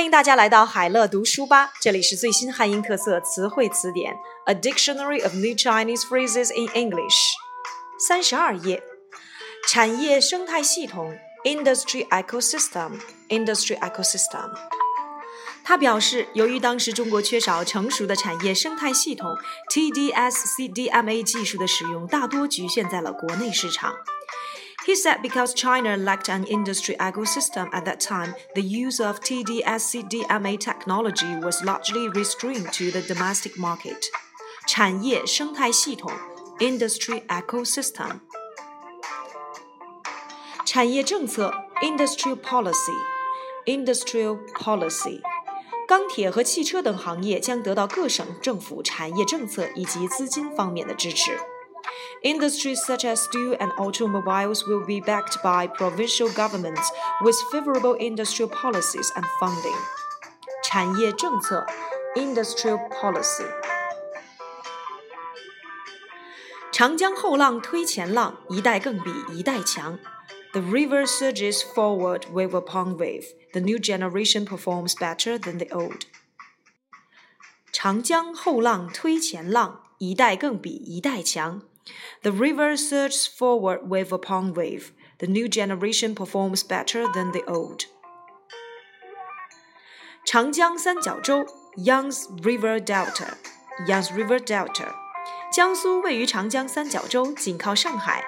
欢迎大家来到海乐读书吧，这里是最新汉英特色词汇词典，A Dictionary of New Chinese Phrases in English。三十二页，产业生态系统 （Industry Ecosystem），Industry Ecosystem。他表示，由于当时中国缺少成熟的产业生态系统，TD-SCDMA 技术的使用大多局限在了国内市场。He said because China lacked an industry ecosystem at that time, the use of TD-SCDMA technology was largely restrained to the domestic market. 产业生态系统 （industry ecosystem）。产业政策 （industrial policy），industrial policy。钢铁和汽车等行业将得到各省政府产业政策以及资金方面的支持。 Industries such as steel and automobiles will be backed by provincial governments with favorable industrial policies and funding. 产业政策 industrial policy. 长江后浪推前浪，一代更比一代强。The river surges forward wave upon wave. The new generation performs better than the old. 长江后浪推前浪，一代更比一代强。 The river surges forward wave upon wave. The new generation performs better than the old. 长江三角洲 Yangtze River Delta Yangtze River Delta 江苏位于长江三角洲，紧靠上海。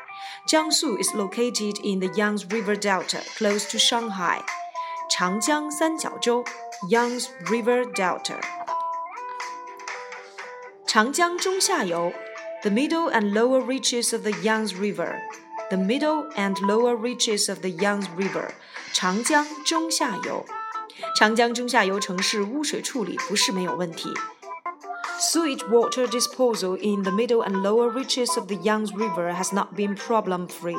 Jiangsu is located in the Yangtze River Delta, close to Shanghai. 长江三角洲 Yangtze River Delta. 长江中下游 The middle and lower reaches of the Yangtze River. The middle and lower reaches of the Yangtze River. 长江中下游。长江中下游城市污水处理不是没有问题。Sewage water disposal in the middle and lower reaches of the Yangtze River has not been problem-free.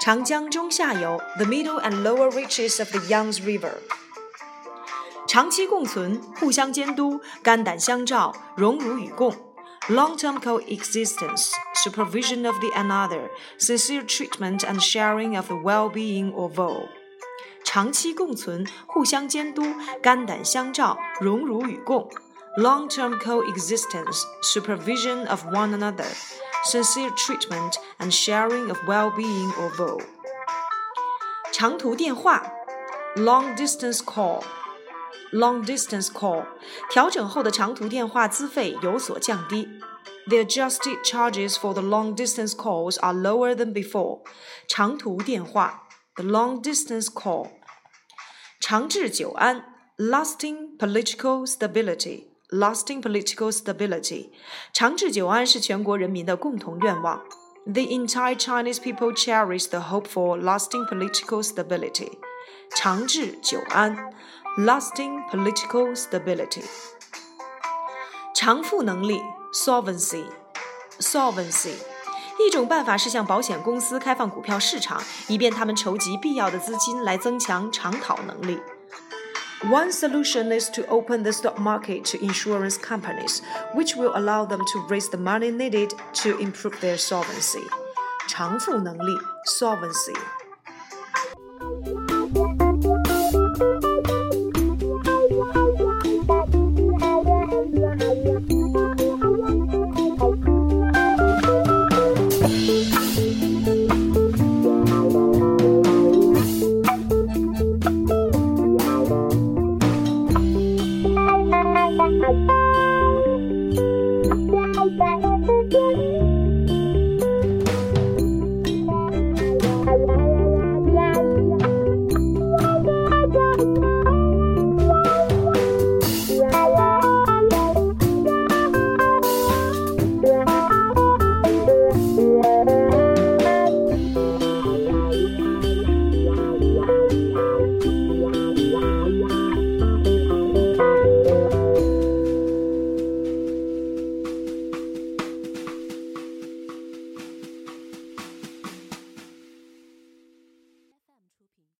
长江中下游，the middle and lower reaches of the Yangtze River。长期共存，互相监督，肝胆相照，荣辱与共。 Long-term coexistence, supervision of the another, sincere treatment and sharing of the well-being of all。长期共存，互相监督，肝胆相照，荣辱与共。long-term coexistence, supervision of one another, sincere treatment and sharing of well-being of all. 长途电话 long distance call long distance call 调整后的长途电话资费有所降低。The adjusted charges for the long distance calls are lower than before. 长途电话 the long distance call 长治久安 lasting political stability lasting political stability. 长治久安是全国人民的共同愿望。The entire Chinese people cherish the hope for lasting political stability. 长治久安 ，lasting political stability. 偿付能力，solvency，solvency。一种办法是向保险公司开放股票市场，以便他们筹集必要的资金来增强偿讨能力。one solution is to open the stock market to insurance companies, which will allow them to raise the money needed to improve their solvency. 偿付能力 solvency。 Bye.